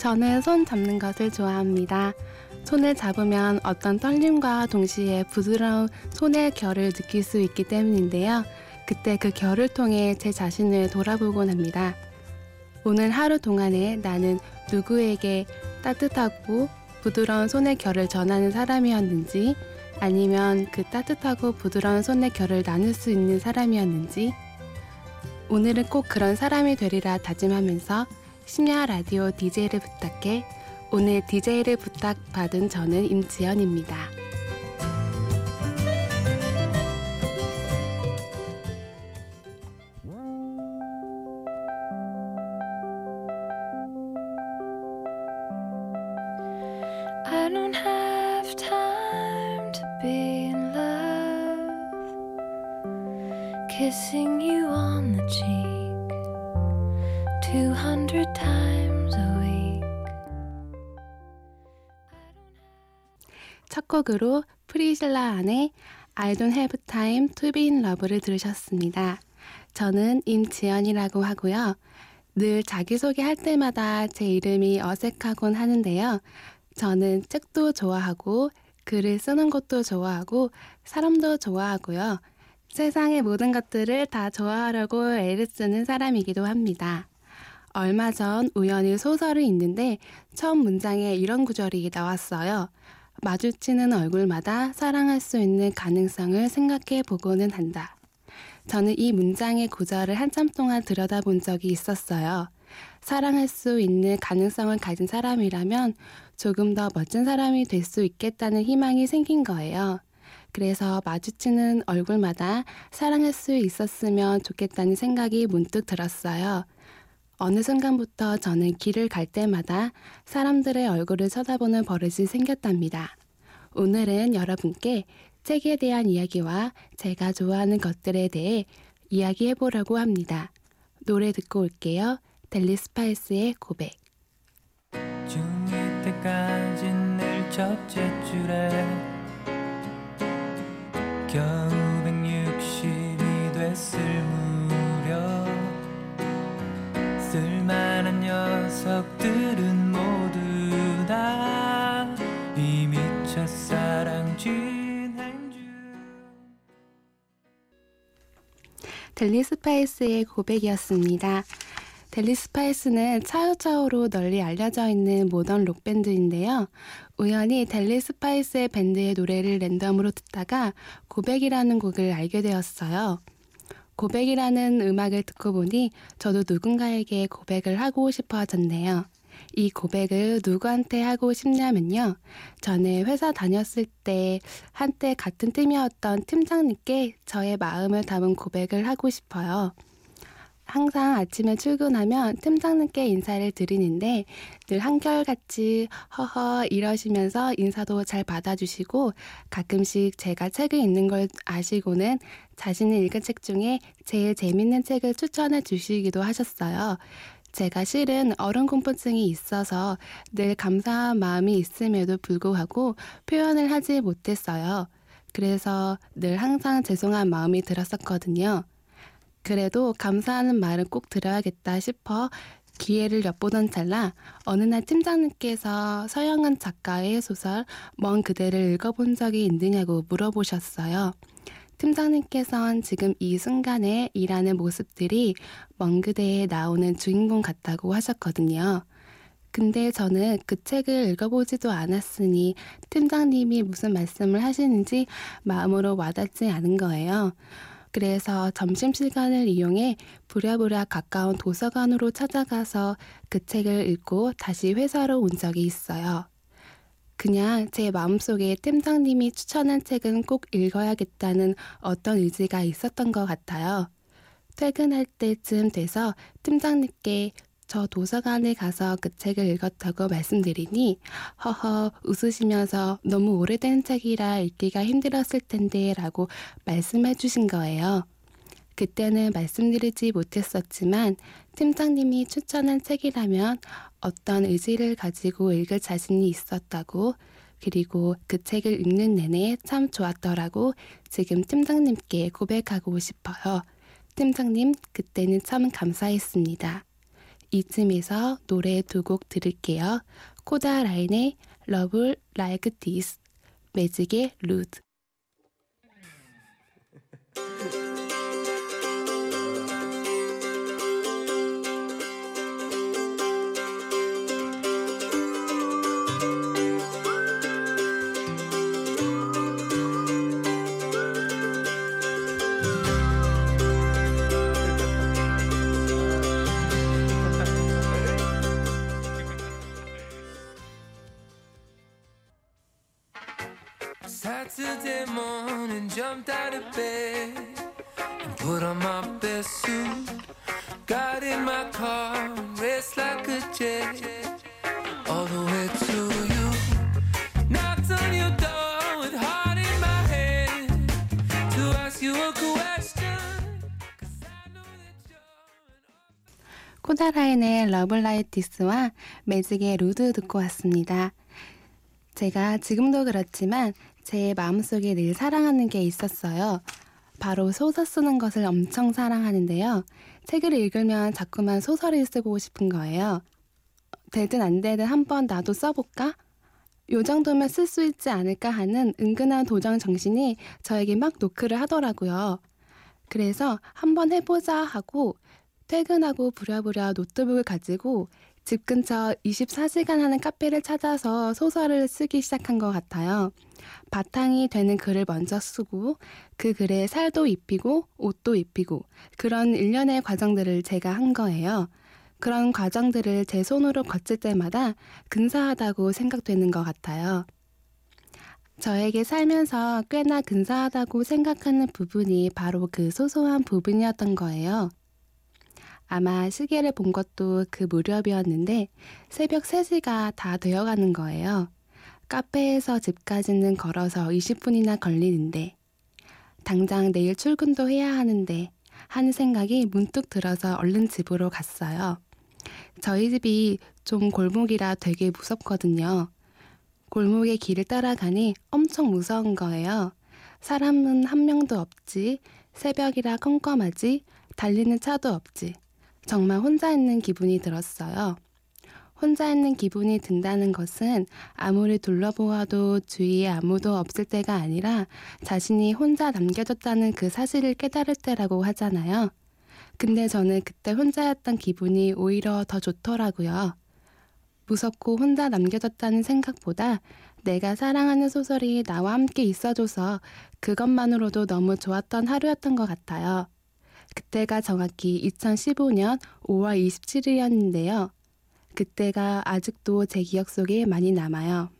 저는 손 잡는 것을 좋아합니다. 손을 잡으면 어떤 떨림과 동시에 부드러운 손의 결을 느낄 수 있기 때문인데요. 그때 그 결을 통해 제 자신을 돌아보곤 합니다. 오늘 하루 동안에 나는 누구에게 따뜻하고 부드러운 손의 결을 전하는 사람이었는지 아니면 그 따뜻하고 부드러운 손의 결을 나눌 수 있는 사람이었는지 오늘은 꼭 그런 사람이 되리라 다짐하면서 심야 라디오 DJ를 부탁해 오늘 DJ를 부탁받은 저는 임지연입니다. 첫 곡으로 프리실라 안의 I don't have time to be in love를 들으셨습니다. 저는 임지연이라고 하고요. 늘 자기소개할 때마다 제 이름이 어색하곤 하는데요. 저는 책도 좋아하고 글을 쓰는 것도 좋아하고 사람도 좋아하고요. 세상의 모든 것들을 다 좋아하려고 애를 쓰는 사람이기도 합니다. 얼마 전 우연히 소설을 읽는데 처음 문장에 이런 구절이 나왔어요. 마주치는 얼굴마다 사랑할 수 있는 가능성을 생각해 보고는 한다. 저는 이 문장의 구절을 한참 동안 들여다본 적이 있었어요. 사랑할 수 있는 가능성을 가진 사람이라면 조금 더 멋진 사람이 될 수 있겠다는 희망이 생긴 거예요. 그래서 마주치는 얼굴마다 사랑할 수 있었으면 좋겠다는 생각이 문득 들었어요. 어느 순간부터 저는 길을 갈 때마다 사람들의 얼굴을 쳐다보는 버릇이 생겼답니다. 오늘은 여러분께 책에 대한 이야기와 제가 좋아하는 것들에 대해 이야기해 보려고 합니다. 노래 듣고 올게요. 델리 스파이스의 고백. 중2 때까지 늘 첫째 줄에 겨 델리 스파이스의 고백이었습니다. 델리 스파이스는 차우차우로 널리 알려져 있는 모던 록 밴드인데요. 우연히 델리 스파이스의 밴드의 노래를 랜덤으로 듣다가 고백이라는 곡을 알게 되었어요. 고백이라는 음악을 듣고 보니 저도 누군가에게 고백을 하고 싶어졌네요. 이 고백을 누구한테 하고 싶냐면요. 전에 회사 다녔을 때 한때 같은 팀이었던 팀장님께 저의 마음을 담은 고백을 하고 싶어요. 항상 아침에 출근하면 팀장님께 인사를 드리는데 늘 한결같이 허허 이러시면서 인사도 잘 받아주시고 가끔씩 제가 책을 읽는 걸 아시고는 자신이 읽은 책 중에 제일 재밌는 책을 추천해 주시기도 하셨어요. 제가 실은 어른 공포증이 있어서 늘 감사한 마음이 있음에도 불구하고 표현을 하지 못했어요. 그래서 늘 항상 죄송한 마음이 들었었거든요. 그래도 감사하는 말은 꼭 들어야겠다 싶어 기회를 엿보던 찰나 어느 날 팀장님께서 서영은 작가의 소설 먼 그대를 읽어본 적이 있느냐고 물어보셨어요. 팀장님께선 지금 이 순간에 일하는 모습들이 먼 그대에 나오는 주인공 같다고 하셨거든요. 근데 저는 그 책을 읽어보지도 않았으니 팀장님이 무슨 말씀을 하시는지 마음으로 와닿지 않은 거예요. 그래서 점심시간을 이용해 부랴부랴 가까운 도서관으로 찾아가서 그 책을 읽고 다시 회사로 온 적이 있어요. 그냥 제 마음속에 팀장님이 추천한 책은 꼭 읽어야겠다는 어떤 의지가 있었던 것 같아요. 퇴근할 때쯤 돼서 팀장님께 저 도서관에 가서 그 책을 읽었다고 말씀드리니 허허 웃으시면서 너무 오래된 책이라 읽기가 힘들었을 텐데 라고 말씀해 주신 거예요. 그때는 말씀드리지 못했었지만 팀장님이 추천한 책이라면 어떤 의지를 가지고 읽을 자신이 있었다고 그리고 그 책을 읽는 내내 참 좋았더라고 지금 팀장님께 고백하고 싶어요. 팀장님, 그때는 참 감사했습니다. 이쯤에서 노래 두 곡 들을게요. 코다 라인의 Love Like This, 매직의 루 Saturday morning, jumped out of bed and put on my best suit. Got in my car, raced like a jet all the way to you. Knocked on your door with heart in my head to ask you a question. 코다라인의 러블라이티스와 매직의 루드 듣고 왔습니다. 제가 지금도 그렇지만 제 마음속에 늘 사랑하는 게 있었어요. 바로 소설 쓰는 것을 엄청 사랑하는데요. 책을 읽으면 자꾸만 소설을 쓰고 싶은 거예요. 되든 안 되든 한번 나도 써볼까? 요 정도면 쓸 수 있지 않을까 하는 은근한 도전 정신이 저에게 막 노크를 하더라고요. 그래서 한번 해보자 하고 퇴근하고 부랴부랴 노트북을 가지고 집 근처 24시간 하는 카페를 찾아서 소설을 쓰기 시작한 것 같아요. 바탕이 되는 글을 먼저 쓰고 그 글에 살도 입히고 옷도 입히고 그런 일련의 과정들을 제가 한 거예요. 그런 과정들을 제 손으로 거칠 때마다 근사하다고 생각되는 것 같아요. 저에게 살면서 꽤나 근사하다고 생각하는 부분이 바로 그 소소한 부분이었던 거예요. 아마 시계를 본 것도 그 무렵이었는데 새벽 3시가 다 되어가는 거예요. 카페에서 집까지는 걸어서 20분이나 걸리는데 당장 내일 출근도 해야 하는데 하는 생각이 문득 들어서 얼른 집으로 갔어요. 저희 집이 좀 골목이라 되게 무섭거든요. 골목의 길을 따라가니 엄청 무서운 거예요. 사람은 한 명도 없지, 새벽이라 컴컴하지, 달리는 차도 없지. 정말 혼자 있는 기분이 들었어요. 혼자 있는 기분이 든다는 것은 아무리 둘러보아도 주위에 아무도 없을 때가 아니라 자신이 혼자 남겨졌다는 그 사실을 깨달을 때라고 하잖아요. 근데 저는 그때 혼자였던 기분이 오히려 더 좋더라고요. 무섭고 혼자 남겨졌다는 생각보다 내가 사랑하는 소설이 나와 함께 있어줘서 그것만으로도 너무 좋았던 하루였던 것 같아요. 그때가 정확히 2015년 5월 27일이었는데요. 그때가 아직도 제 기억 속에 많이 남아요.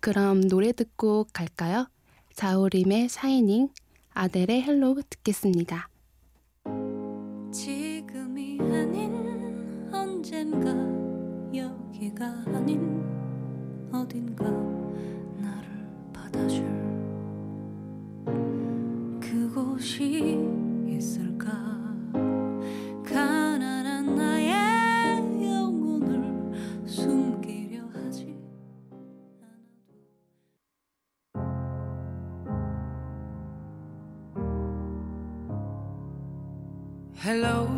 그럼 노래 듣고 갈까요? 자우림의 Shining, 아델의 Hello 듣겠습니다. 지금이 아닌 언젠가 여기가 아닌 어딘가 나를 받아줄 그곳이 있을까 가난한 나의 영혼을 숨기려 하지 않아도 Hello,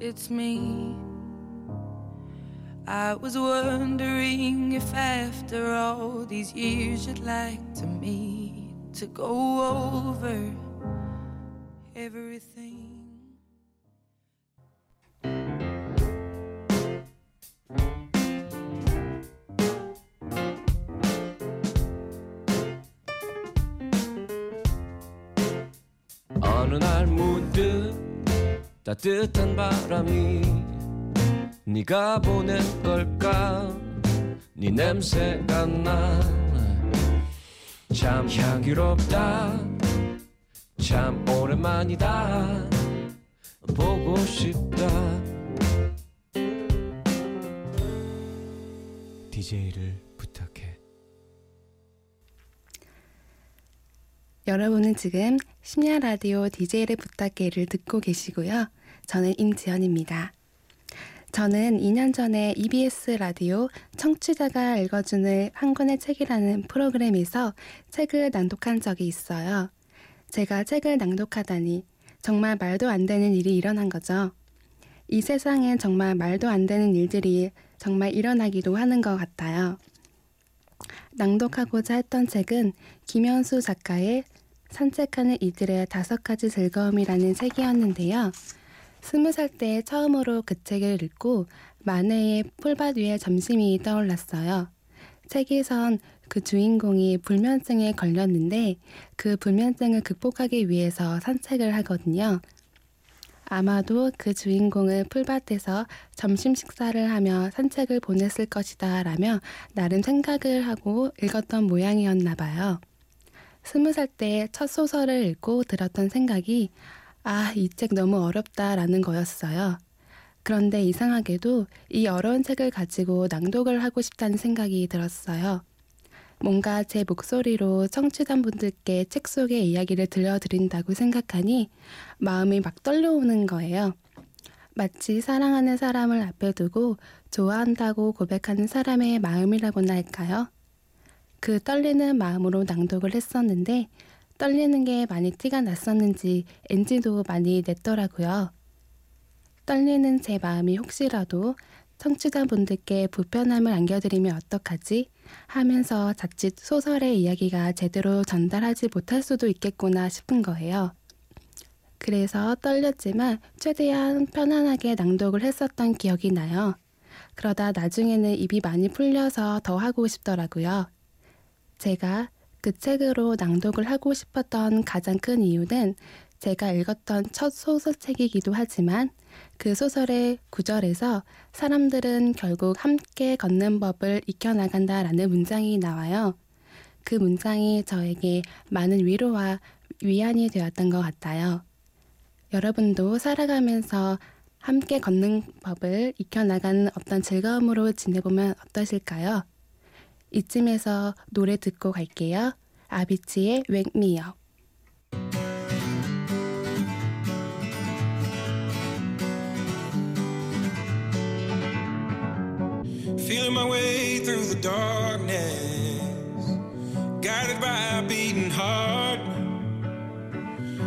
it's me. I was wondering if after all these years you'd like to meet to go over everything. 어느 날 문득 따뜻한 바람이 네가 보낸 걸까? 네 냄새가 나 참 향기롭다 참 오랜만이다 보고 싶다 DJ를 부탁해 여러분은 지금 심야 라디오 DJ를 부탁해를 듣고 계시고요. 저는 임지연입니다. 저는 2년 전에 EBS 라디오 청취자가 읽어주는 한 권의 책이라는 프로그램에서 책을 낭독한 적이 있어요. 제가 책을 낭독하다니 정말 말도 안 되는 일이 일어난 거죠. 이 세상엔 정말 말도 안 되는 일들이 정말 일어나기도 하는 것 같아요. 낭독하고자 했던 책은 김현수 작가의 산책하는 이들의 다섯 가지 즐거움이라는 책이었는데요. 스무 살 때 처음으로 그 책을 읽고 만해의 풀밭 위에 점심이 떠올랐어요. 책에선 그 주인공이 불면증에 걸렸는데 그 불면증을 극복하기 위해서 산책을 하거든요. 아마도 그 주인공은 풀밭에서 점심 식사를 하며 산책을 보냈을 것이다 라며 나름 생각을 하고 읽었던 모양이었나 봐요. 스무 살 때 첫 소설을 읽고 들었던 생각이 아, 이 책 너무 어렵다 라는 거였어요. 그런데 이상하게도 이 어려운 책을 가지고 낭독을 하고 싶다는 생각이 들었어요. 뭔가 제 목소리로 청취자분들께 책 속의 이야기를 들려드린다고 생각하니 마음이 막 떨려오는 거예요. 마치 사랑하는 사람을 앞에 두고 좋아한다고 고백하는 사람의 마음이라고나 할까요? 그 떨리는 마음으로 낭독을 했었는데 떨리는 게 많이 티가 났었는지 NG도 많이 냈더라고요. 떨리는 제 마음이 혹시라도 청취자분들께 불편함을 안겨드리면 어떡하지? 하면서 자칫 소설의 이야기가 제대로 전달하지 못할 수도 있겠구나 싶은 거예요. 그래서 떨렸지만 최대한 편안하게 낭독을 했었던 기억이 나요. 그러다 나중에는 입이 많이 풀려서 더 하고 싶더라고요. 제가 그 책으로 낭독을 하고 싶었던 가장 큰 이유는 제가 읽었던 첫 소설책이기도 하지만 그 소설의 구절에서 사람들은 결국 함께 걷는 법을 익혀나간다라는 문장이 나와요. 그 문장이 저에게 많은 위로와 위안이 되었던 것 같아요. 여러분도 살아가면서 함께 걷는 법을 익혀나가는 어떤 즐거움으로 지내보면 어떠실까요? 이쯤에서 노래 듣고 갈게요. 아비치의 Wake. Feeling my way through the darkness, guided by a beating heart.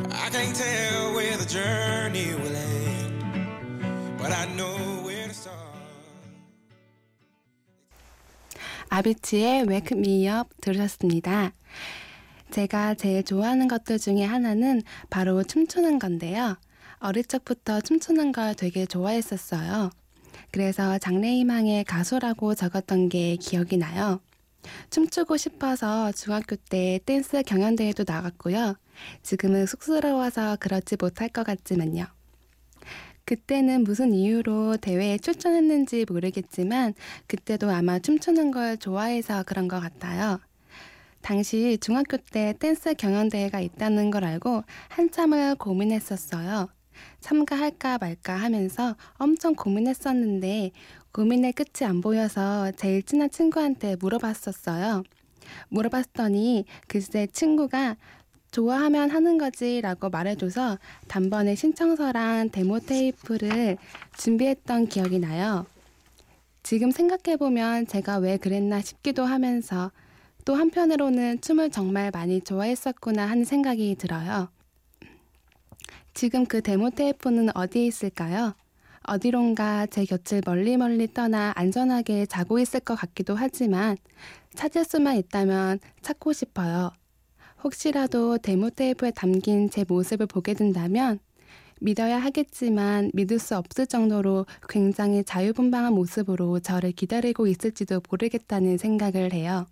I can't tell where the journey will end, but I know where to start. 아비치의 Wake Me Up 들으셨습니다. 제가 제일 좋아하는 것들 중에 하나는 바로 춤추는 건데요. 어릴 적부터 춤추는 걸 되게 좋아했었어요. 그래서 장래희망의 가수라고 적었던 게 기억이 나요. 춤추고 싶어서 중학교 때 댄스 경연대회도 나갔고요. 지금은 쑥스러워서 그렇지 못할 것 같지만요. 그때는 무슨 이유로 대회에 출전했는지 모르겠지만 그때도 아마 춤추는 걸 좋아해서 그런 것 같아요. 당시 중학교 때 댄스 경연대회가 있다는 걸 알고 한참을 고민했었어요. 참가할까 말까 하면서 엄청 고민했었는데 고민의 끝이 안 보여서 제일 친한 친구한테 물어봤었어요. 물어봤더니 글쎄 친구가 좋아하면 하는 거지 라고 말해줘서 단번에 신청서랑 데모 테이프를 준비했던 기억이 나요. 지금 생각해보면 제가 왜 그랬나 싶기도 하면서 또 한편으로는 춤을 정말 많이 좋아했었구나 하는 생각이 들어요. 지금 그 데모 테이프는 어디에 있을까요? 어디론가 제 곁을 멀리 멀리 떠나 안전하게 자고 있을 것 같기도 하지만 찾을 수만 있다면 찾고 싶어요. 혹시라도 데모 테이프에 담긴 제 모습을 보게 된다면 믿어야 하겠지만 믿을 수 없을 정도로 굉장히 자유분방한 모습으로 저를 기다리고 있을지도 모르겠다는 생각을 해요.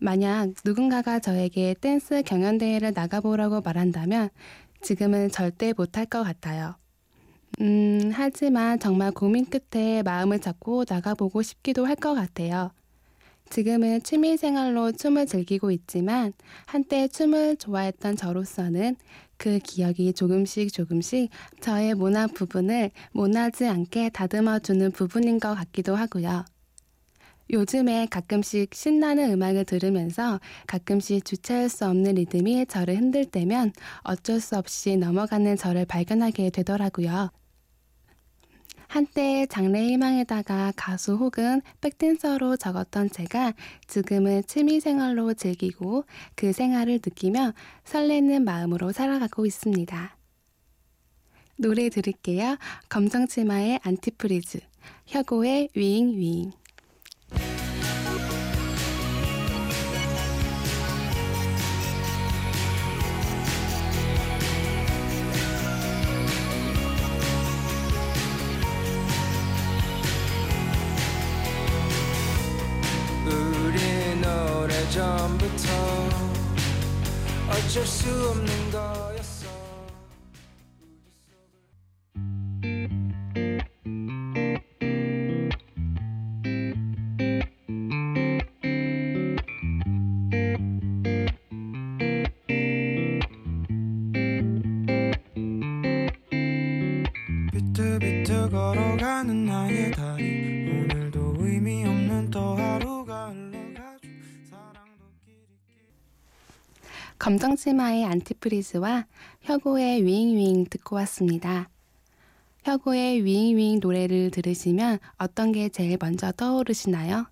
만약 누군가가 저에게 댄스 경연대회를 나가보라고 말한다면 지금은 절대 못할 것 같아요. 음, 하지만 정말 고민 끝에 마음을 잡고 나가보고 싶기도 할 것 같아요. 지금은 취미 생활로 춤을 즐기고 있지만 한때 춤을 좋아했던 저로서는 그 기억이 조금씩 조금씩 저의 모난 부분을 모나지 않게 다듬어 주는 부분인 것 같기도 하고요. 요즘에 가끔씩 신나는 음악을 들으면서 가끔씩 주체할 수 없는 리듬이 저를 흔들 때면 어쩔 수 없이 넘어가는 저를 발견하게 되더라고요. 한때 장래 희망에다가 가수 혹은 백댄서로 적었던 제가 지금은 취미 생활로 즐기고 그 생활을 느끼며 설레는 마음으로 살아가고 있습니다. 노래 들을게요. 검정치마의 Antifreeze, 혁오의 위잉 위잉. 오래전부터 어쩔 수 없는 거 검정치마의 안티프리즈와 혁오의 위잉위잉 듣고 왔습니다. 혁오의 위잉위잉 노래를 들으시면 어떤 게 제일 먼저 떠오르시나요?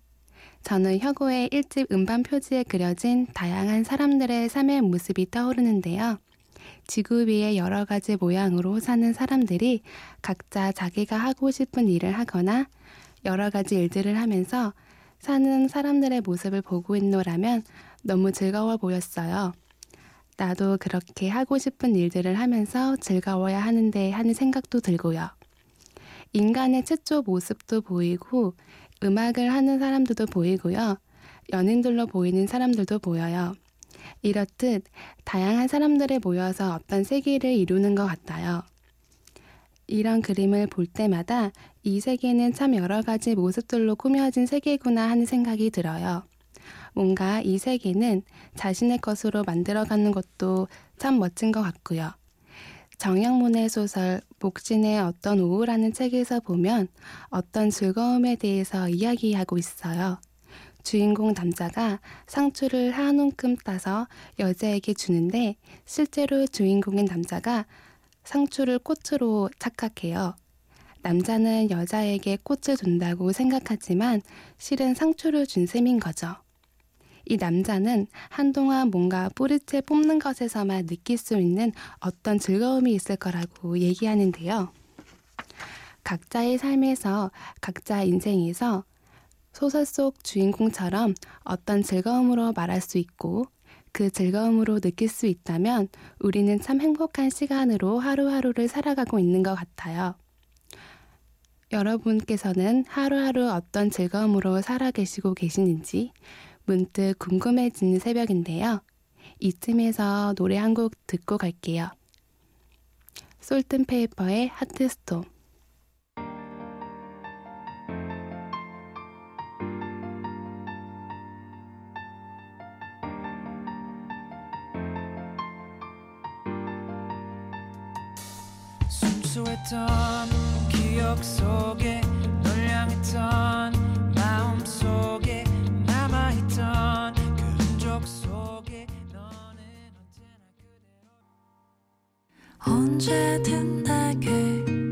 저는 혁오의 1집 음반 표지에 그려진 다양한 사람들의 삶의 모습이 떠오르는데요. 지구 위의 여러 가지 모양으로 사는 사람들이 각자 자기가 하고 싶은 일을 하거나 여러 가지 일들을 하면서 사는 사람들의 모습을 보고 있노라면 너무 즐거워 보였어요. 나도 그렇게 하고 싶은 일들을 하면서 즐거워야 하는데 하는 생각도 들고요. 인간의 최초 모습도 보이고 음악을 하는 사람들도 보이고요. 연인들로 보이는 사람들도 보여요. 이렇듯 다양한 사람들이 모여서 어떤 세계를 이루는 것 같아요. 이런 그림을 볼 때마다 이 세계는 참 여러 가지 모습들로 꾸며진 세계구나 하는 생각이 들어요. 뭔가 이 세계는 자신의 것으로 만들어가는 것도 참 멋진 것 같고요. 정영문의 소설 목진의 어떤 오후라는 책에서 보면 어떤 즐거움에 대해서 이야기하고 있어요. 주인공 남자가 상추를 한 움큼 따서 여자에게 주는데 실제로 주인공인 남자가 상추를 꽃으로 착각해요. 남자는 여자에게 꽃을 준다고 생각하지만 실은 상추를 준 셈인 거죠. 이 남자는 한동안 뭔가 뿌리채 뽑는 것에서만 느낄 수 있는 어떤 즐거움이 있을 거라고 얘기하는데요. 각자의 삶에서 각자 인생에서 소설 속 주인공처럼 어떤 즐거움으로 말할 수 있고 그 즐거움으로 느낄 수 있다면 우리는 참 행복한 시간으로 하루하루를 살아가고 있는 것 같아요. 여러분께서는 하루하루 어떤 즐거움으로 살아 계시고 계시는지 문득 궁금해지는 새벽인데요. 이쯤에서 노래 한 곡 듣고 갈게요. 솔튼페이퍼의 하트스톰 순수했던 기억 속에 언제든 내게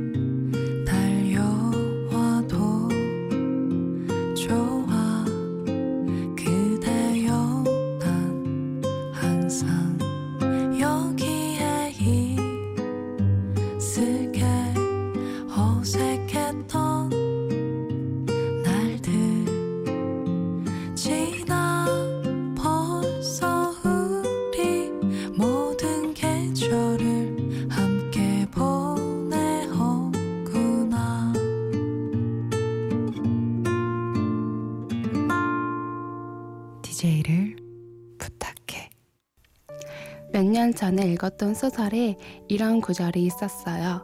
몇 년 전에 읽었던 소설에 이런 구절이 있었어요.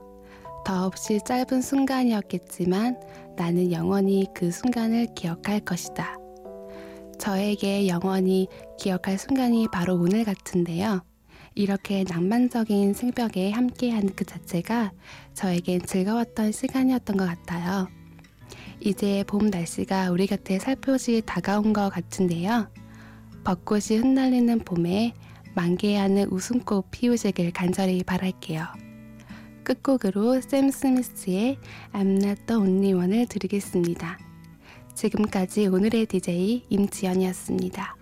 더없이 짧은 순간이었겠지만 나는 영원히 그 순간을 기억할 것이다. 저에게 영원히 기억할 순간이 바로 오늘 같은데요. 이렇게 낭만적인 새벽에 함께하는 그 자체가 저에겐 즐거웠던 시간이었던 것 같아요. 이제 봄 날씨가 우리 곁에 살포시 다가온 것 같은데요. 벚꽃이 흩날리는 봄에 만개하는 웃음꽃 피우시길 간절히 바랄게요. 끝곡으로 샘 스미스의 I'm Not The Only One을 드리겠습니다. 지금까지 오늘의 DJ 임지연이었습니다.